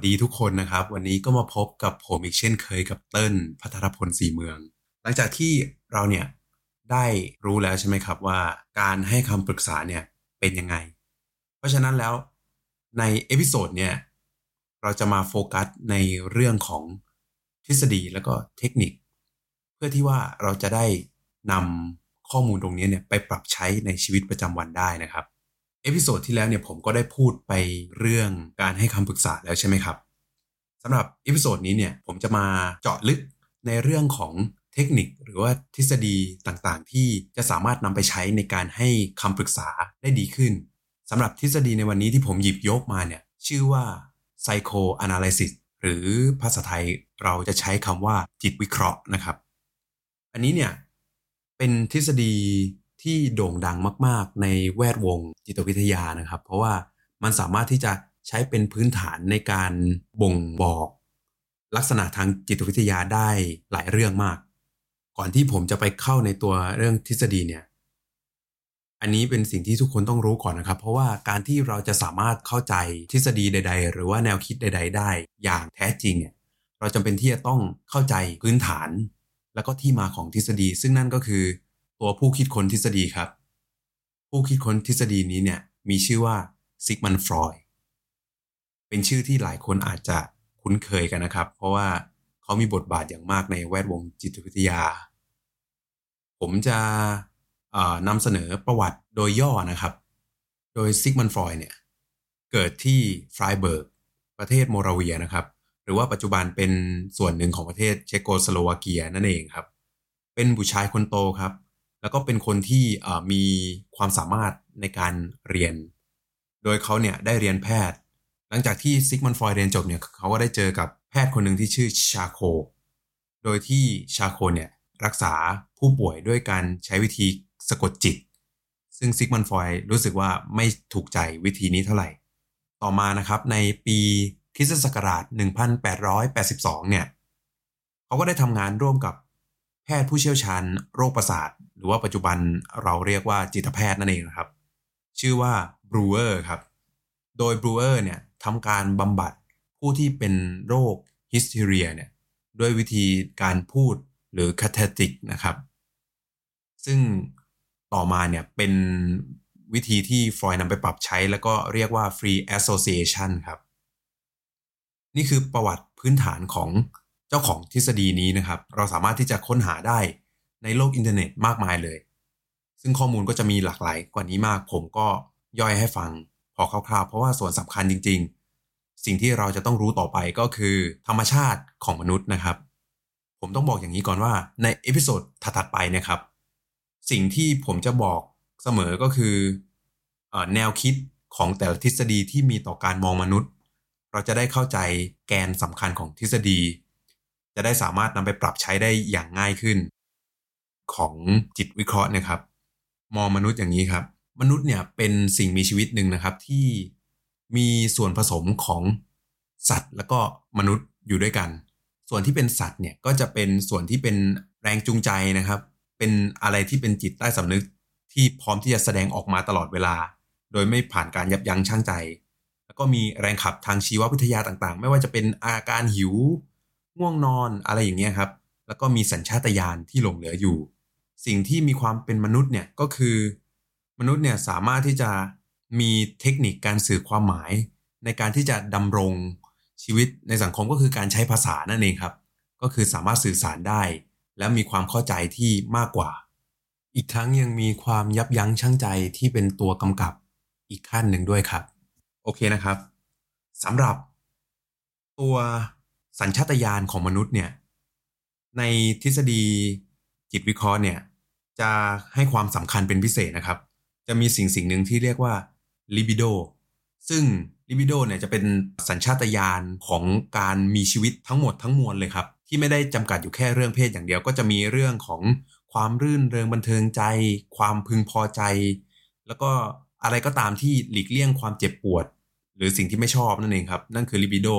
สวัสดีทุกคนนะครับ วันนี้ก็มาพบกับผมอีกเช่นเคยกับเติ้ลพัทรพลสีเมือง หลังจากที่เราเนี่ยได้รู้แล้วใช่ไหมครับว่าการให้คำปรึกษาเนี่ยเป็นยังไง เพราะฉะนั้นแล้วใน episode เนี่ยเราจะมาโฟกัสในเรื่องของทฤษฎีแล้วก็เทคนิค เพื่อที่ว่าเราจะได้นำข้อมูลตรงนี้เนี่ยไปปรับใช้ในชีวิตประจำวันได้นะครับ episode ที่แล้วเนี่ยผมก็ได้พูดไปเรื่องการให้คำปรึกษาแล้วใช่ไหมครับสำหรับ episode นี้เนี่ยผมจะมาเจาะลึกในเรื่องของเทคนิคหรือว่าทฤษฎีต่างๆ ที่จะสามารถนำไปใช้ในการให้คำปรึกษาได้ดีขึ้นสำหรับทฤษฎีในวันนี้ที่ผมหยิบยกมาเนี่ยชื่อว่า psychoanalysis หรือภาษาไทยเราจะใช้คำว่าจิตวิเคราะห์นะครับ อันนี้เนี่ยเป็นทฤษฎี ที่โด่งดังมาก ๆ ในแวดวงจิตวิทยานะครับ เพราะว่ามันสามารถที่จะใช้เป็นพื้นฐานในการบ่งบอกลักษณะทางจิตวิทยาได้หลายเรื่องมาก ก่อนที่ผมจะไปเข้าในตัวเรื่องทฤษฎีเนี่ย อันนี้เป็นสิ่งที่ทุกคนต้องรู้ก่อนนะครับ เพราะว่าการที่เราจะสามารถเข้าใจทฤษฎีใด ๆ หรือว่าแนวคิดใด ๆ ได้ อย่างแท้จริงเนี่ยเราจำเป็นที่จะต้องเข้าใจพื้นฐาน แล้วก็ที่มาของทฤษฎี ซึ่งนั่นก็คือ ตัวผู้คิดค้นทฤษฎีครับ ผู้คิดค้นทฤษฎีนี้เนี่ยมีชื่อว่าซิกมันฟรอยเป็นชื่อที่หลายคนอาจจะคุ้นเคยกันนะครับ เพราะว่าเขามีบทบาทอย่างมากในแวดวงจิตวิทยา ผมจะนำเสนอประวัติโดยย่อนะครับ โดยซิกมันฟรอยเนี่ยเกิดที่ฟรายเบิร์กประเทศโมราเวียนะครับ หรือว่าปัจจุบันเป็นส่วนหนึ่งของประเทศเชโกสโลวาเกียนั่นเองครับ เป็นบุตรชายคนโตครับ แล้วก็เป็นคนที่มีความสามารถในการเรียน โดยเขาเนี่ยได้เรียนแพทย์ หลังจากที่ซิกมันฟอยเรียนจบเนี่ยเขาก็ได้เจอกับแพทย์คนหนึ่งที่ชื่อชาโค โดยที่ชาโคเนี่ยรักษาผู้ป่วยด้วยการใช้วิธีสะกดจิต ซึ่งซิกมันฟอยรู้สึกว่าไม่ถูกใจวิธีนี้เท่าไหร่ ต่อมานะครับในปีคริสตศักราช 1882 เนี่ย เขาก็ได้ทำงานร่วมกับ แพทย์ผู้เชี่ยวชาญโรคประสาท หรือว่าปัจจุบันเราเรียกว่าจิตแพทย์นั่นเองนะครับ ชื่อว่าบรูเออร์ครับ โดยบรูเออร์เนี่ยทำการบำบัดผู้ที่เป็นโรคฮิสทีเรียเนี่ยด้วยวิธีการพูดหรือ cathartic นะครับ ซึ่งต่อมาเนี่ยเป็นวิธีที่ฟรอยด์นำไปปรับใช้ แล้วก็เรียกว่า free association ครับ นี่คือประวัติพื้นฐานของ เจ้าของทฤษฎีนี้นะครับ เราสามารถที่จะค้นหาได้ในโลกอินเทอร์เน็ตมากมายเลย ซึ่งข้อมูลก็จะมีหลากหลายกว่านี้มาก ผมก็ย่อยให้ฟังพอคร่าวๆ เพราะว่าส่วนสำคัญจริง ๆ สิ่งที่เราจะต้องรู้ต่อไปก็คือธรรมชาติของมนุษย์นะครับ ผมต้องบอกอย่างนี้ก่อนว่าใน episode ถัดๆไปนะครับ สิ่งที่ผมจะบอกเสมอก็คือแนวคิดของแต่ละทฤษฎีที่มีต่อการมองมนุษย์ เราจะได้เข้าใจแกนสำคัญของทฤษฎี จะได้สามารถนำไปปรับใช้ได้อย่างง่ายขึ้น ของจิตวิเคราะห์นะครับ มองมนุษย์อย่างนี้ครับ มนุษย์เนี่ยเป็นสิ่งมีชีวิตหนึ่งนะครับที่มีส่วนผสมของสัตว์แล้วก็มนุษย์อยู่ด้วยกัน ส่วนที่เป็นสัตว์เนี่ยก็จะเป็นส่วนที่เป็นแรงจูงใจนะครับ เป็นอะไรที่เป็นจิตใต้สำนึกที่พร้อมที่จะแสดงออกมาตลอดเวลา โดยไม่ผ่านการยับยั้งชั่งใจ แล้วก็มีแรงขับทางชีววิทยาต่างๆ ไม่ว่าจะเป็นอาการหิว ง่วงนอนอะไรอย่างเงี้ยครับ แล้วก็มีสัญชาตญาณที่หลงเหลืออยู่ สิ่งที่มีความเป็นมนุษย์เนี่ยก็คือ มนุษย์เนี่ยสามารถที่จะมีเทคนิคการสื่อความหมาย ในการที่จะดำรงชีวิตในสังคมก็คือการใช้ภาษานั่นเองครับ ก็คือสามารถสื่อสารได้ และมีความเข้าใจที่มากกว่า อีกทั้งยังมีความยับยั้งชั่งใจที่เป็นตัวกำกับอีกขั้นหนึ่งด้วยครับ โอเคนะครับสำหรับตัว สัญชาตญาณของมนุษย์เนี่ยในทฤษฎีจิตวิเคราะห์เนี่ยจะให้ความสำคัญเป็นพิเศษนะครับ จะมีสิ่งสิ่งหนึ่งที่เรียกว่า libido ซึ่ง libido เนี่ยจะเป็นสัญชาตญาณของการมีชีวิตทั้งหมดทั้งมวลเลยครับ ที่ไม่ได้จำกัดอยู่แค่เรื่องเพศอย่างเดียวก็จะมีเรื่องของความรื่นเริงบันเทิงใจ ความพึงพอใจ แล้วก็อะไรก็ตามที่หลีกเลี่ยงความเจ็บปวด หรือสิ่งที่ไม่ชอบนั่นเองครับ นั่นคือ libido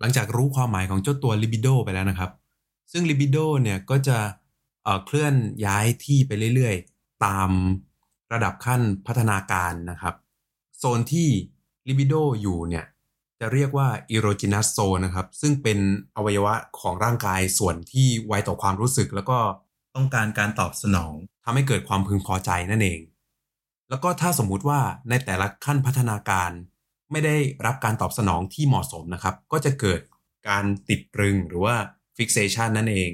หลังจากรู้ความหมายของเจ้าตัว libido ไปแล้วนะครับ ซึ่ง libido เนี่ยก็จะเคลื่อนย้ายที่ไปเรื่อยๆ ตามระดับขั้นพัฒนาการนะครับ โซนที่ลิบิโดอยู่เนี่ยจะเรียกว่า erogenous zone นะครับ ซึ่งเป็นอวัยวะของร่างกายส่วนที่ไวต่อความรู้สึก แล้วก็ต้องการการตอบสนองทำให้เกิดความพึงพอใจนั่นเอง แล้วก็ถ้าสมมุติว่าในแต่ละขั้นพัฒนาการ ไม่ได้รับการตอบสนองที่เหมาะสมนะครับ ก็จะเกิดการติดรึงหรือว่า fixation นั่นเอง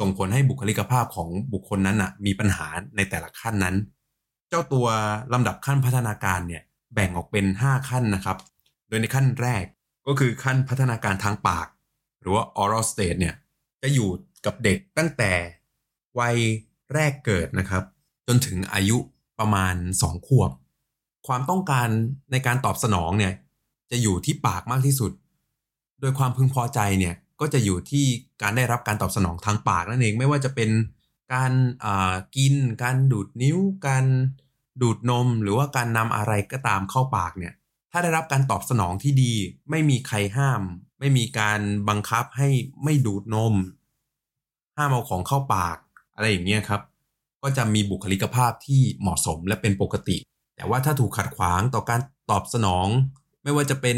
ส่งผลให้บุคลิกภาพของบุคคลนั้นนะมีปัญหาในแต่ละขั้นนั้น เจ้าตัวลำดับขั้นพัฒนาการเนี่ยแบ่งออกเป็น 5 ขั้นนะครับ โดยในขั้นแรกก็คือขั้นพัฒนาการทางปาก หรือว่า oral stage เนี่ยจะอยู่กับเด็กตั้งแต่วัยแรกเกิดนะครับ จนถึงอายุประมาณ 2 ขวบ ความต้องการในการตอบสนองเนี่ย จะอยู่ที่ปากมากที่สุด โดยความพึงพอใจเนี่ยก็จะอยู่ที่การได้รับการตอบสนองทางปากนั่นเองไม่ว่าจะเป็นการกิน การดูดนิ้ว การดูดนม หรือว่าการนำอะไรก็ตามเข้าปากเนี่ย ถ้าได้รับการตอบสนองที่ดี ไม่มีใครห้าม ไม่มีการบังคับให้ไม่ดูดนม ห้ามเอาของเข้าปาก อะไรอย่างเงี้ยครับ ก็จะมีบุคลิกภาพที่เหมาะสมและเป็นปกติ แต่ว่าถ้าถูกขัดขวางต่อการตอบสนอง ไม่ว่าจะเป็น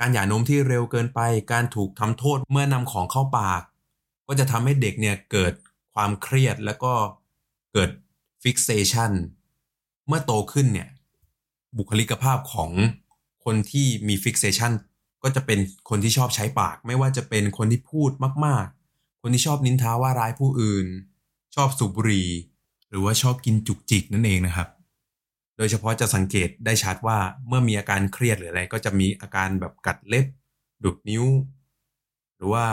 การหย่านมที่เร็วเกินไป การถูกทำโทษเมื่อนำของเข้าปาก ก็จะทำให้เด็กเนี่ยเกิดความเครียดแล้วก็เกิดฟิกเซชันเมื่อโตขึ้นเนี่ย บุคลิกภาพของคนที่มี fixation ก็จะเป็นคนที่ชอบใช้ปาก ไม่ว่าจะเป็นคนที่พูดมาก ๆ คนที่ชอบนินทาว่าร้ายผู้อื่น ชอบสูบบุหรี่ หรือว่าชอบกินจุกจิกนั่นเองนะครับ โดยเฉพาะจะสังเกตได้ชัดว่าเมื่อมีอาการเครียดหรืออะไร ก็จะมีอาการแบบกัดเล็บ ดูดนิ้ว หรือว่า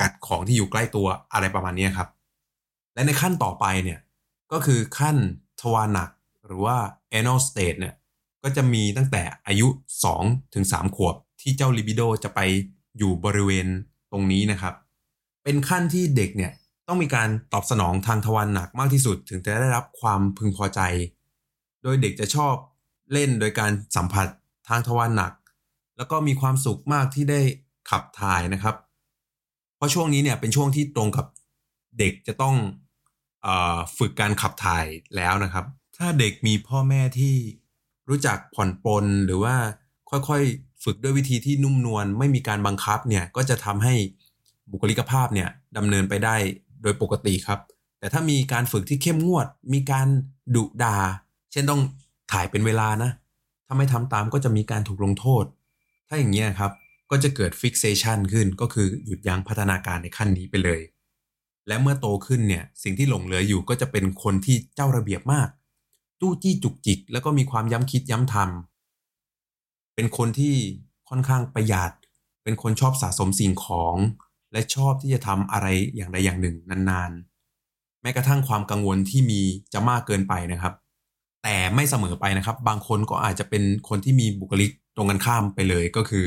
กัดของที่อยู่ใกล้ตัวอะไรประมาณนี้ครับ และในขั้นต่อไปเนี่ยก็คือขั้นทวารหนักหรือว่า anal state เนี่ยก็จะมีตั้งแต่อายุ 2 ถึง 3 ขวบ ที่เจ้าลิบิโดจะไปอยู่บริเวณตรงนี้นะครับ เป็นขั้นที่เด็กเนี่ยต้องมีการตอบสนองทางทวารหนักมากที่สุด ถึงจะได้รับความพึงพอใจ โดยเด็กจะชอบเล่นโดยการสัมผัสทางทวารหนัก แล้วก็มีความสุขมากที่ได้ขับถ่ายนะครับ เพราะช่วงนี้เนี่ยเป็นช่วงที่ตรงกับเด็กจะต้องอฝึกการขับถ่ายแล้วนะครับ ถ้าเด็กมีพ่อแม่ที่รู้จักผ่อนปลนหรือว่าค่อยๆ ฝึกด้วยวิธีที่นุ่มนวลไม่มีการบังคับเนี่ยก็จะทำให้บุคลิกภาพเนี่ยดำเนินไปได้โดยปกติครับ แต่ถ้ามีการฝึกที่เข้มงวด มีการดุดา เช่นต้องถ่ายเป็นเวลานะ ถ้าไม่ทำตามก็จะมีการถูกลงโทษ ถ้าอย่างนี้ครับ ก็จะเกิดฟิกเซชันขึ้นก็คือหยุดยั้งพัฒนาการในขั้นนี้ไปเลย และเมื่อโตขึ้นเนี่ยสิ่งที่หลงเหลืออยู่ก็จะเป็นคนที่เจ้าระเบียบมากจู้จี้จุกจิก แล้วก็มีความย้ำคิดย้ำทำเป็นคนที่ค่อนข้างประหยัด เป็นคนชอบสะสมสิ่งของ และชอบที่จะทำอะไรอย่างใดอย่างหนึ่งนานๆ แม้กระทั่งความกังวลที่มีจะมากเกินไปนะครับ แต่ไม่เสมอไปนะครับ บางคนก็อาจจะเป็นคนที่มีบุคลิกตรงกันข้ามไปเลยก็คือ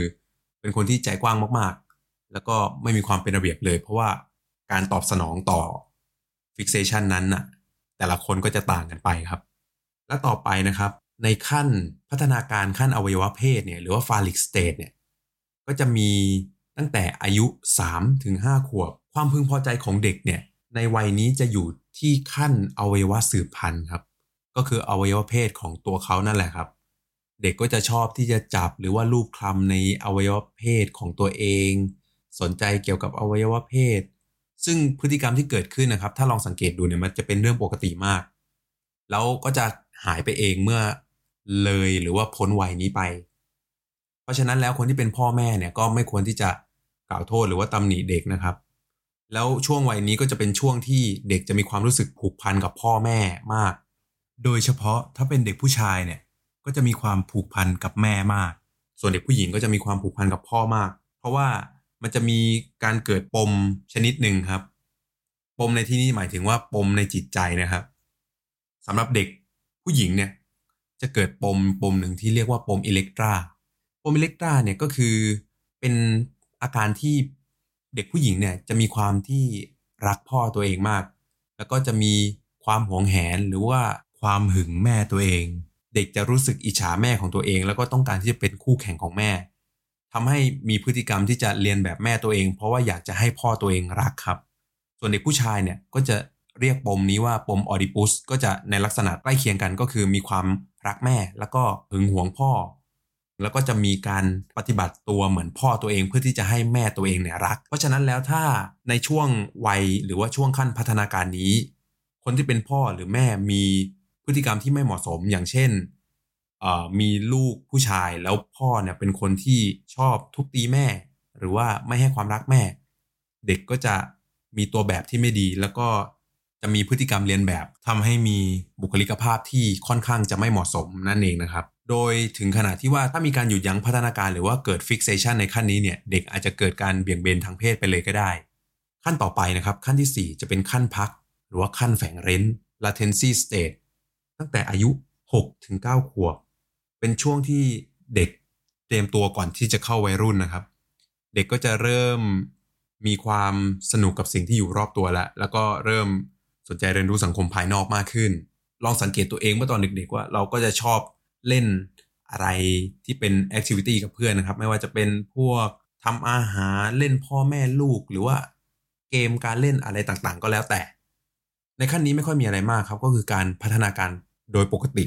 เป็นคนที่ใจกว้างมากๆ แล้วก็ไม่มีความเป็นระเบียบเลย เพราะว่าการตอบสนองต่อ fixation นั้นน่ะ แต่ละคนก็จะต่างกันไปครับ และต่อไปนะครับ ในขั้นพัฒนาการขั้นอวัยวะเพศเนี่ยหรือว่า phallic stage เนี่ยก็จะมีตั้งแต่อายุ 3 ถึง 5 ขวบ ความพึงพอใจของเด็กเนี่ยในวัยนี้จะอยู่ที่ขั้นอวัยวะสืบพันธุ์ครับ ก็คืออวัยวะเพศของตัวเขานั่นแหละครับ เด็กก็จะชอบที่จะจับหรือว่าลูบคลำในอวัยวะเพศของตัวเอง สนใจเกี่ยวกับอวัยวะเพศ ซึ่งพฤติกรรมที่เกิดขึ้นนะครับ ถ้าลองสังเกตดูเนี่ยมันจะเป็นเรื่องปกติมาก แล้วก็จะหายไปเองเมื่อเลยหรือว่าพ้นวัยนี้ไป เพราะฉะนั้นแล้วคนที่เป็นพ่อแม่เนี่ยก็ไม่ควรที่จะกล่าวโทษหรือว่าตำหนิเด็กนะครับ แล้วช่วงวัยนี้ก็จะเป็นช่วงที่เด็กจะมีความรู้สึกผูกพันกับพ่อแม่มาก โดยเฉพาะถ้าเป็นเด็กผู้ชายเนี่ยก็จะมีความผูกพันกับแม่มาก ส่วนเด็กผู้หญิงก็จะมีความผูกพันกับพ่อมาก เพราะว่ามันจะมีการเกิดปมชนิดหนึ่งครับ ปมในที่นี้หมายถึงว่าปมในจิตใจนะครับสำหรับเด็กผู้หญิงเนี่ยจะเกิดปมปมหนึ่งที่เรียกว่าปมอิเล็กตราปมอิเล็กตราเนี่ยก็คือเป็นอาการที่เด็กผู้หญิงเนี่ยจะมีความที่รักพ่อตัวเองมาก แล้วก็จะมีความหวงแหนหรือว่า ความหึงแม่ตัวเอง เด็กจะรู้สึกอิจฉาแม่ของตัวเอง แล้วก็ต้องการที่จะเป็นคู่แข่งของแม่ทำให้มีพฤติกรรมที่จะเรียนแบบแม่ตัวเอง เพราะว่าอยากจะให้พ่อตัวเองรักครับ ส่วนเด็กผู้ชายเนี่ยก็จะเรียกปมนี้ว่าปมออดิปุสก็จะในลักษณะใกล้เคียงกันก็คือมีความรักแม่แล้วก็หึงหวงพ่อ แล้วก็จะมีการปฏิบัติตัวเหมือนพ่อตัวเองเพื่อที่จะให้แม่ตัวเองเนี่ยรัก เพราะฉะนั้นแล้วถ้าในช่วงวัยหรือว่าช่วงขั้นพัฒนาการนี้ คนที่เป็นพ่อหรือแม่มี พฤติกรรมที่ไม่เหมาะสมอย่างเช่นมีลูกผู้ชายแล้วพ่อเนี่ยเป็นคนที่ชอบทุบตีแม่ หรือว่าไม่ให้ความรักแม่ เด็กก็จะมีตัวแบบที่ไม่ดี แล้วก็จะมีพฤติกรรมเรียนแบบทำให้มีบุคลิกภาพที่ค่อนข้างจะไม่เหมาะสมนั่นเองนะครับ โดยถึงขนาดที่ว่าถ้ามีการหยุดยั้งพัฒนาการหรือว่าเกิดฟิกเซชันในขั้นนี้เนี่ยเด็กอาจจะเกิดการเบี่ยงเบนทางเพศไปเลยก็ได้ ขั้นต่อไปนะครับขั้นที่ 4 จะเป็นขั้นพัก หรือว่าขั้นแฝงเร้น latency state ตั้งแต่อายุ6-9ขวบ เป็นช่วงที่เด็กเตรียมตัวก่อนที่จะเข้าวัยรุ่นนะครับ เด็กก็จะเริ่มมีความสนุกกับสิ่งที่อยู่รอบตัวแล้ว แล้วก็เริ่มสนใจเรียนรู้สังคมภายนอกมากขึ้น ลองสังเกตตัวเองเมื่อตอนเด็กๆว่าเราก็จะชอบเล่นอะไรที่เป็นแอคทิวิตี้กับเพื่อนนะครับ ไม่ว่าจะเป็นพวกทำอาหารเล่นพ่อแม่ลูกหรือว่าเกมการเล่นอะไรต่างๆ ก็แล้วแต่ ในขั้นนี้ไม่ค่อยมีอะไรมากครับ ก็คือการพัฒนาการโดยปกติ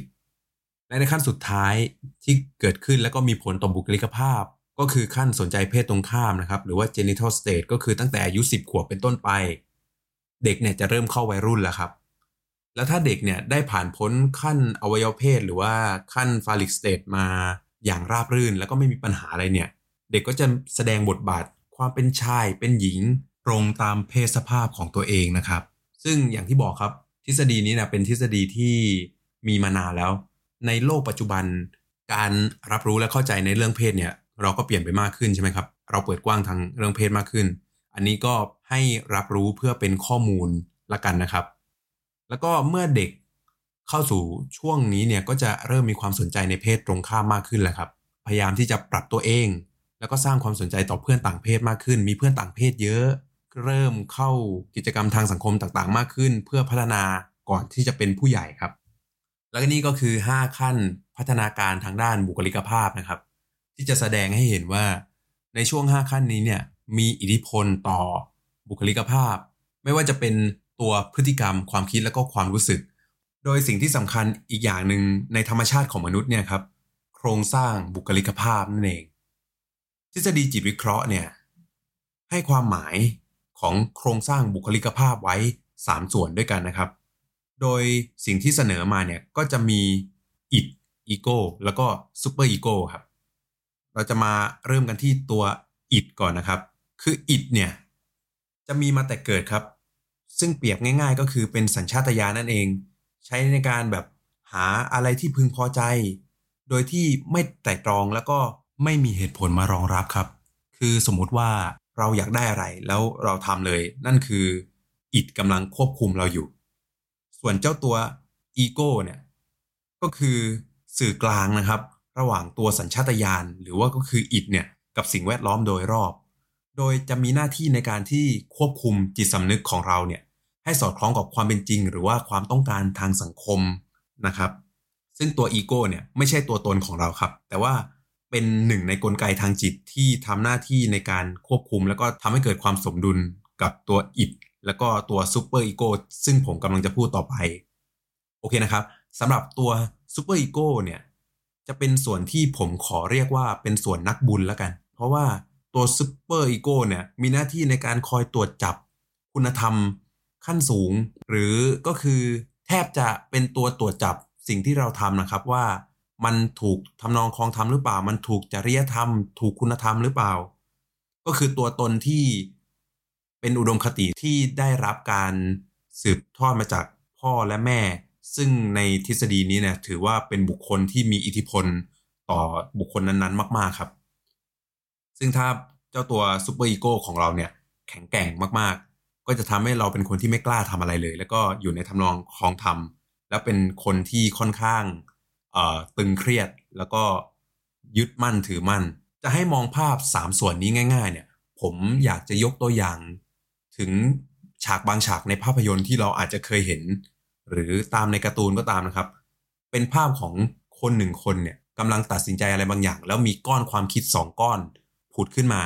และในขั้นสุดท้ายที่เกิดขึ้นแล้วก็มีผลต่อบุคลิกภาพ ก็คือขั้นสนใจเพศตรงข้ามนะครับ หรือว่า genital state ก็คือตั้งแต่อายุ 10 ขวบเป็นต้นไป เด็กเนี่ยจะเริ่มเข้าวัยรุ่นแล้วครับ แล้วถ้าเด็กเนี่ยได้ผ่านพ้นขั้นอวัยวเพศ หรือว่าขั้น phallic state มาอย่างราบรื่น แล้วก็ไม่มีปัญหาอะไรเนี่ย เด็กก็จะแสดงบทบาทความเป็นชายเป็นหญิงตรงตามเพศสภาพของตัวเองนะครับ ซึ่งอย่างที่บอกครับทฤษฎีนี้นะเป็นทฤษฎีที่มีมานานแล้ว ในโลกปัจจุบัน การรับรู้และเข้าใจในเรื่องเพศเนี่ย เราก็เปลี่ยนไปมากขึ้นใช่ไหมครับ เราเปิดกว้างทางเรื่องเพศมากขึ้น อันนี้ก็ให้รับรู้เพื่อเป็นข้อมูลละกันนะครับ แล้วก็เมื่อเด็กเข้าสู่ช่วงนี้เนี่ยก็จะเริ่มมีความสนใจในเพศตรงข้ามมากขึ้นแหละครับ พยายามที่จะปรับตัวเอง แล้วก็สร้างความสนใจต่อเพื่อนต่างเพศมากขึ้น มีเพื่อนต่างเพศเยอะ เริ่มเข้ากิจกรรมทางสังคมต่างๆ มากขึ้น เพื่อพัฒนาก่อนที่จะเป็นผู้ใหญ่ครับ แล้วก็นี่ก็คือ 5 ขั้นพัฒนาการทางด้านบุคลิกภาพนะครับ ที่จะแสดงให้เห็นว่าในช่วง 5 ขั้นนี้เนี่ยมีอิทธิพลต่อบุคลิกภาพ ไม่ว่าจะเป็นตัวพฤติกรรมความคิดและก็ความรู้สึก โดยสิ่งที่สำคัญอีกอย่างหนึ่งในธรรมชาติของมนุษย์เนี่ยครับโครงสร้างบุคลิกภาพนั่นเองทฤษฎีจิตวิเคราะห์เนี่ยให้ความหมาย ของโครงสร้างบุคลิกภาพไว้ 3 ส่วนด้วยกันนะครับ โดยสิ่งที่เสนอมาเนี่ยก็จะมี id ego แล้วก็ superego ครับ เราจะมาเริ่มกันที่ตัว id ก่อนนะครับ คือ id เนี่ยจะมีมาแต่เกิดครับ ซึ่งเปรียบง่าย ๆ ก็คือเป็นสัญชาตญาณนั่นเอง ใช้ในการแบบหาอะไรที่พึงพอใจ โดยที่ไม่ไตร่ตรองแล้วก็ไม่มีเหตุผลมารองรับครับ คือสมมุติว่า เราอยากได้อะไรแล้วเราทำเลย นั่นคืออิดกำลังควบคุมเราอยู่ ส่วนเจ้าตัวอีโก้เนี่ยก็คือสื่อกลางนะครับ ระหว่างตัวสัญชาตญาณหรือว่าก็คืออิดเนี่ยกับสิ่งแวดล้อมโดยรอบ โดยจะมีหน้าที่ในการที่ควบคุมจิตสำนึกของเราเนี่ยให้สอดคล้องกับความเป็นจริง หรือว่าความต้องการทางสังคมนะครับ ซึ่งตัวอีโก้เนี่ยไม่ใช่ตัวตนของเราครับ แต่ว่า เป็นหนึ่งในกลไกทางจิตที่ทำหน้าที่ในการควบคุม แล้วก็ทำให้เกิดความสมดุลกับตัว id แล้วก็ตัว superego ซึ่งผมกำลังจะพูดต่อไป โอเคนะครับสำหรับตัว superego เนี่ย จะเป็นส่วนที่ผมขอเรียกว่าเป็นส่วนนักบุญแล้วกัน เพราะว่าตัว superego เนี่ย มีหน้าที่ในการคอยตรวจจับคุณธรรมขั้นสูง หรือก็คือแทบจะเป็นตัวตรวจจับสิ่งที่เราทำนะครับว่า มันถูกทำนองคลองธรรมหรือเปล่า มันถูกจริยธรรม ถูกคุณธรรมหรือเปล่า ก็คือตัวตนที่เป็นอุดมคติที่ได้รับการสืบทอดมาจากพ่อและแม่ ซึ่งในทฤษฎีนี้เนี่ยถือว่าเป็นบุคคลที่มีอิทธิพลต่อบุคคลนั้นๆ มาก ๆครับ ซึ่งถ้าเจ้าตัวซูเปอร์อีโก้ของเราเนี่ยแข็งแกร่งมากๆ ก็จะทำให้เราเป็นคนที่ไม่กล้าทำอะไรเลย แล้วก็อยู่ในทำนองคลองธรรม และเป็นคนที่ค่อนข้าง ตึงเครียดแล้วก็ยึดมั่นถือมั่น จะให้มองภาพ 3 ส่วนนี้ง่าย ๆ เนี่ย ผมอยากจะยกตัวอย่าง ถึงฉากบางฉากในภาพยนตร์ที่เราอาจจะเคยเห็น หรือตามในการ์ตูนก็ตามนะครับ เป็นภาพของคนหนึ่งคนเนี่ยกำลังตัดสินใจอะไรบางอย่าง แล้วมีก้อนความคิดสองก้อนผุดขึ้นมา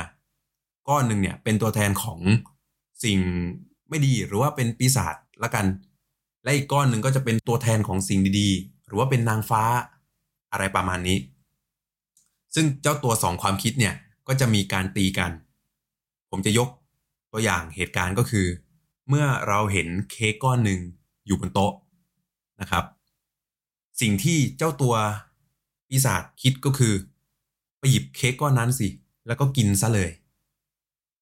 ก้อนหนึ่งเนี่ยเป็นตัวแทนของสิ่งไม่ดีหรือว่าเป็นปีศาจละกัน และอีกก้อนหนึ่งก็จะเป็นตัวแทนของสิ่งดี รือว่าเป็นนางฟ้าอะไรประมาณนี้ ซึ่งเจ้าตัวสองความคิดเนี่ยก็จะมีการตีกัน ผมจะยกตัวอย่างเหตุการณ์ก็คือ เมื่อเราเห็นเค้กก้อนหนึ่งอยู่บนโต๊ะนะครับ สิ่งที่เจ้าตัวปีศาจคิดก็คือ ไปหยิบเค้กก้อนนั้นสิ แล้วก็กินซะเลย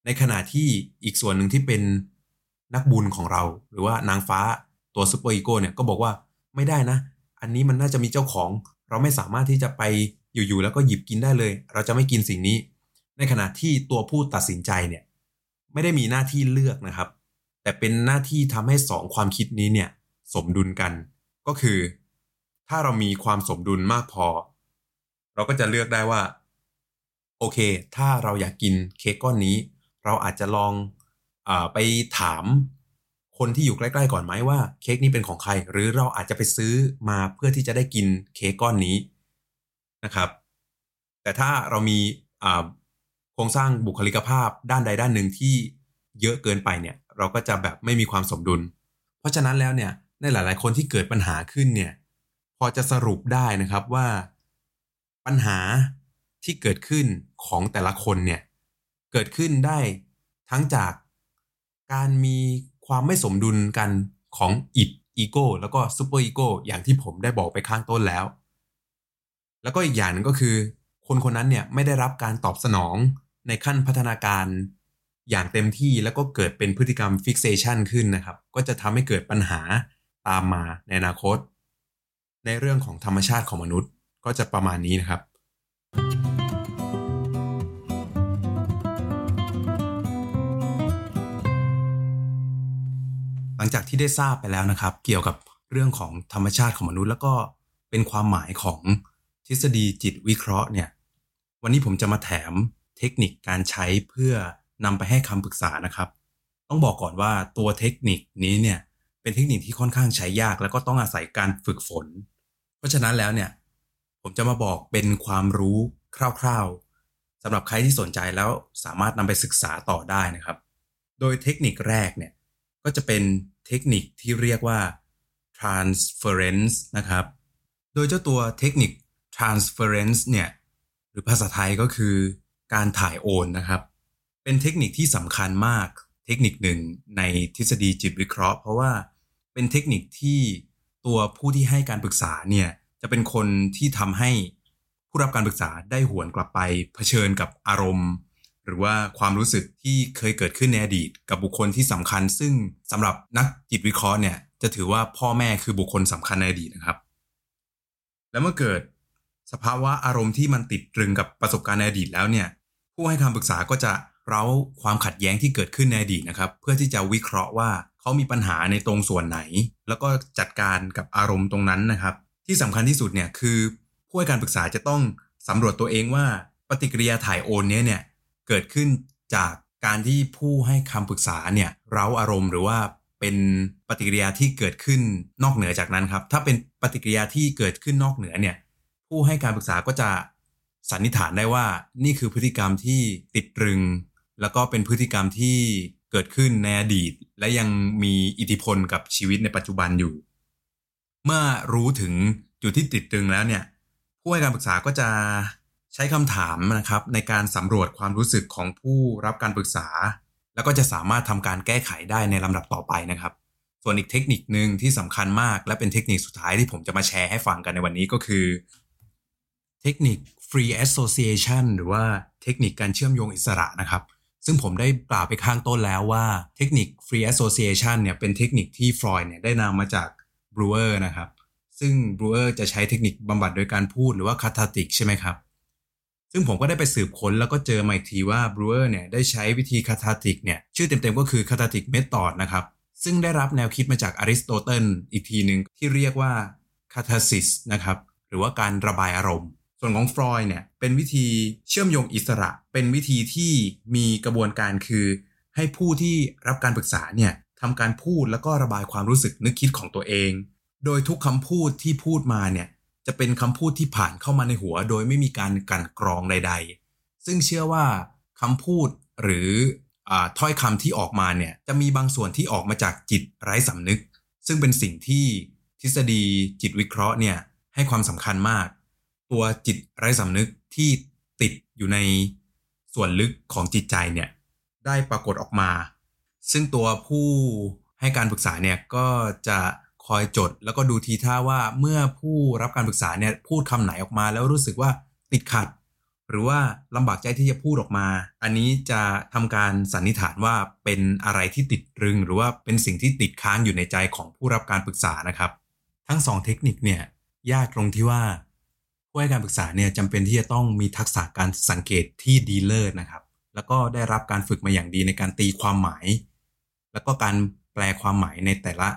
ในขณะที่อีกส่วนหนึ่งที่เป็นนักบุญของเรา หรือว่านางฟ้าตัว superego เนี่ยก็บอกว่าไม่ได้นะ อันนี้มันน่าจะมีเจ้าของ เราไม่สามารถที่จะไปอยู่ๆแล้วก็หยิบกินได้เลย เราจะไม่กินสิ่งนี้ ในขณะที่ตัวผู้ตัดสินใจเนี่ยไม่ได้มีหน้าที่เลือกนะครับ แต่เป็นหน้าที่ทำให้สองความคิดนี้เนี่ยสมดุลกัน ก็คือ ถ้าเรามีความสมดุลมากพอ เราก็จะเลือกได้ว่า โอเค ถ้าเราอยากกินเค้กก้อนนี้ เราอาจจะลองอไปถาม คนที่อยู่ใกล้ๆก่อนไหมว่าเค้กนี้เป็นของใคร หรือเราอาจจะไปซื้อมาเพื่อที่จะได้กินเค้กก้อนนี้นะครับ แต่ถ้าเรามีโครงสร้างบุคลิกภาพด้านใดด้านหนึ่งที่เยอะเกินไปเนี่ย เราก็จะแบบไม่มีความสมดุล เพราะฉะนั้นแล้วเนี่ยในหลาย ๆ คนที่เกิดปัญหาขึ้นเนี่ยพอจะสรุปได้นะครับว่าปัญหาที่เกิดขึ้นของแต่ละคนเนี่ยเกิดขึ้นได้ทั้งจากการมี ความไม่สมดุลกันของ id ego แล้วก็ superego อย่างที่ผมได้บอกไปข้างต้นแล้ว แล้วก็อีกอย่างนึงก็คือ คนคนนั้นเนี่ยไม่ได้รับการตอบสนองในขั้นพัฒนาการอย่างเต็มที่แล้วก็เกิดเป็นพฤติกรรมฟิกเซชันขึ้นนะครับ ก็จะทำให้เกิดปัญหาตามมาในอนาคต ในเรื่องของธรรมชาติของมนุษย์ก็จะประมาณนี้นะครับ หลังจากที่ได้ทราบไปแล้วนะครับ เกี่ยวกับเรื่องของธรรมชาติของมนุษย์ แล้วก็เป็นความหมายของทฤษฎีจิตวิเคราะห์เนี่ย วันนี้ผมจะมาแถมเทคนิคการใช้เพื่อนำไปให้คำปรึกษานะครับ ต้องบอกก่อนว่าตัวเทคนิคนี้เนี่ยเป็นเทคนิคที่ค่อนข้างใช้ยาก แล้วก็ต้องอาศัยการฝึกฝน เพราะฉะนั้นแล้วเนี่ยผมจะมาบอกเป็นความรู้คร่าวๆสำหรับใครที่สนใจแล้วสามารถนำไปศึกษาต่อได้นะครับ โดยเทคนิคแรกเนี่ย ก็จะเป็นเทคนิคที่เรียกว่า transference นะครับ โดยเจ้าตัวเทคนิค transference เนี่ย หรือภาษาไทยก็คือการถ่ายโอนนะครับ เป็นเทคนิคที่สำคัญมากเทคนิคหนึ่งในทฤษฎีจิตวิเคราะห์ เพราะว่าเป็นเทคนิคที่ตัวผู้ที่ให้การปรึกษาเนี่ยจะเป็นคนที่ทำให้ผู้รับการปรึกษาได้หวนกลับไปเผชิญกับอารมณ์ หรือว่าความรู้สึกที่เคยเกิดขึ้นในอดีต กับบุคคลที่สำคัญ ซึ่งสำหรับนักจิตวิเคราะห์เนี่ยจะถือว่าพ่อแม่คือบุคคลสำคัญในอดีตนะครับ แล้วเมื่อเกิดสภาวะอารมณ์ที่มันติดตรึงกับประสบการณ์ในอดีตแล้วเนี่ย ผู้ให้คำปรึกษาก็จะเร้าความขัดแย้งที่เกิดขึ้นในอดีตนะครับ เพื่อที่จะวิเคราะห์ว่าเขามีปัญหาในตรงส่วนไหน แล้วก็จัดการกับอารมณ์ตรงนั้นนะครับ ที่สำคัญที่สุดเนี่ยคือผู้ให้การปรึกษาจะต้องสำรวจตัวเองว่าปฏิกิริยาถ่ายโอนเนี้ยเนี่ย เกิดขึ้นจากการที่ผู้ให้คำปรึกษาเนี่ยเร้าอารมณ์หรือว่าเป็นปฏิกิริยาที่เกิดขึ้นนอกเหนือจากนั้นครับ ถ้าเป็นปฏิกิริยาที่เกิดขึ้นนอกเหนือเนี่ย ผู้ให้การปรึกษาก็จะสันนิษฐานได้ว่านี่คือพฤติกรรมที่ติดตรึง แล้วก็เป็นพฤติกรรมที่เกิดขึ้นในอดีต และยังมีอิทธิพลกับชีวิตในปัจจุบันอยู่ เมื่อรู้ถึงจุดที่ติดตรึงแล้วเนี่ย ผู้ให้การปรึกษาก็จะ ใช้คำถามนะครับในการสำรวจความรู้สึกของผู้รับการปรึกษา แล้วก็จะสามารถทำการแก้ไขได้ในลำดับต่อไปนะครับ ส่วนอีกเทคนิคหนึ่งที่สำคัญมาก และเป็นเทคนิคสุดท้ายที่ผมจะมาแชร์ให้ฟังกันในวันนี้ก็คือ เทคนิค free association หรือว่าเทคนิคการเชื่อมโยงอิสระนะครับ ซึ่งผมได้กล่าวไปข้างต้นแล้วว่าเทคนิค free association เนี่ยเป็นเทคนิคที่ฟรอยด์เนี่ยได้นำมาจากบรูเออร์นะครับ ซึ่งบรูเออร์จะใช้เทคนิคบำบัดโดยการพูดหรือว่า cathartic ใช่ไหมครับ ซึ่งผมก็ได้ไปสืบค้นแล้วก็เจอมาอีกทีว่าบรูเออร์เนี่ยได้ใช้วิธี cathartic เนี่ยชื่อเต็มๆก็คือ cathartic method นะครับ ซึ่งได้รับแนวคิดมาจากอริสโตเติลอีกทีหนึ่งที่เรียกว่า catharsis นะครับหรือว่าการระบายอารมณ์ ส่วนของฟรอยเนี่ยเป็นวิธีเชื่อมโยงอิสระ เป็นวิธีที่มีกระบวนการคือ ให้ผู้ที่รับการปรึกษาเนี่ยทำการพูดแล้วก็ระบายความรู้สึกนึกคิดของตัวเอง โดยทุกคำพูดที่พูดมาเนี่ย จะเป็นคำพูดที่ผ่านเข้ามาในหัว โดยไม่มีการกันกรองใด ๆ ซึ่งเชื่อว่าคำพูดหรืออถ้อยคำที่ออกมาเนี่ยจะมีบางส่วนที่ออกมาจากจิตไร้สำนึก ซึ่งเป็นสิ่งที่ทฤษฎีจิตวิเคราะห์เนี่ยให้ความสำคัญมาก ตัวจิตไร้สำนึกที่ติดอยู่ในส่วนลึกของจิตใจเนี่ยได้ปรากฏออกมา ซึ่งตัวผู้ให้การปรึกษาเนี่ยก็จะ คอยจด แล้วก็ดูทีท่าว่าเมื่อผู้รับการปรึกษาเนี่ยพูดคำไหนออกมา แล้วรู้สึกว่าติดขัด หรือว่าลำบากใจที่จะพูดออกมา อันนี้จะทำการสันนิษฐานว่าเป็นอะไรที่ติดรึง หรือว่าเป็นสิ่งที่ติดค้างอยู่ในใจของผู้รับการปรึกษานะครับ ทั้งสองเทคนิคเนี่ยยากตรงที่ว่าผู้ให้การปรึกษาเนี่ยจำเป็นที่จะต้องมีทักษะการสังเกตที่ดีเลิศนะครับ แล้วก็ได้รับการฝึกมาอย่างดีในการตีความหมาย แล้วก็การแปลความหมายในแต่ละ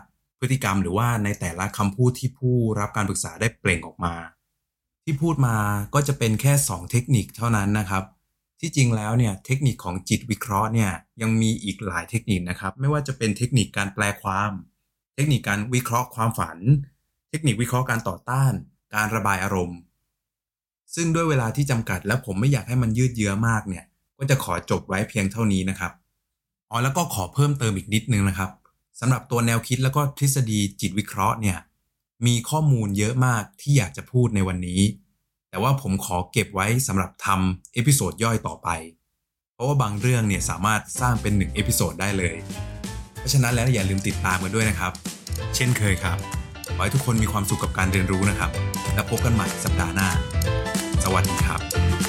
พฤติกรรมหรือว่าในแต่ละคำพูดที่ผู้รับการปรึกษาได้เปล่งออกมา ที่พูดมาก็จะเป็นแค่ 2 เทคนิคเท่านั้นนะครับ ที่จริงแล้วเนี่ยเทคนิคของจิตวิเคราะห์เนี่ยยังมีอีกหลายเทคนิคนะครับ ไม่ว่าจะเป็นเทคนิคการแปลความ เทคนิคการวิเคราะห์ความฝัน เทคนิควิเคราะห์การต่อต้าน การระบายอารมณ์ ซึ่งด้วยเวลาที่จำกัดและผมไม่อยากให้มันยืดเยื้อมากเนี่ยก็จะขอจบไว้เพียงเท่านี้นะครับอ๋อแล้วก็ขอเพิ่มเติมอีกนิดนึงนะครับ สำหรับตัวแนวคิดแล้วก็ทฤษฎีจิตวิเคราะห์เนี่ยมีข้อมูลเยอะมากที่อยากจะพูดในวันนี้ แต่ว่าผมขอเก็บไว้สำหรับทำ episode ย่อยต่อไป เพราะว่าบางเรื่องเนี่ยสามารถสร้างเป็นหนึ่ง episode ได้เลย เพราะฉะนั้นแล้วอย่าลืมติดตามกันด้วยนะครับ เช่นเคยครับ ขอให้ทุกคนมีความสุขกับการเรียนรู้นะครับ แล้วพบกันใหม่สัปดาห์หน้า สวัสดีครับ